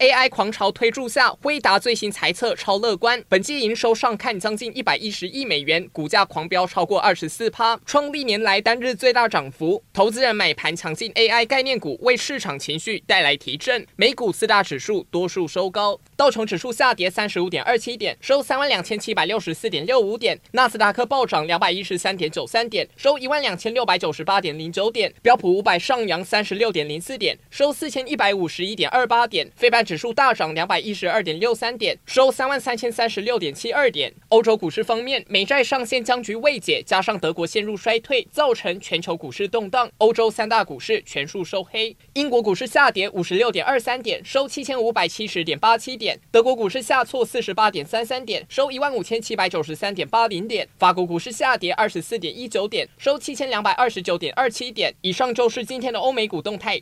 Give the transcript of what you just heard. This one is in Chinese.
AI 狂潮推助下，辉达最新财测超乐观，本季营收上看将近一百一十亿美元，股价狂飙超过二十四趴，创历年来单日最大涨幅。投资人买盘抢进 AI 概念股，为市场情绪带来提振。美股四大指数多数收高，道琼指数下跌三十五点二七点，收三万两千七百六十四点六五点；纳斯达克暴涨两百一十三点九三点，收一万两千六百九十八点零九点；标普五百上扬三十六点零四点，收四千一百五十一点二八点；非半指数大涨两百一十二点六三点，收三万三千三十六点七二点。欧洲股市方面，美债上限僵局未解，加上德国陷入衰退，造成全球股市动荡。欧洲三大股市全数收黑。英国股市下跌五十六点二三点，收七千五百七十点八七点。德国股市下挫四十八点三三点，收一万五千七百九十三点八零点。法国股市下跌二十四点一九点，收七千两百二十九点二七点。以上就是今天的欧美股动态。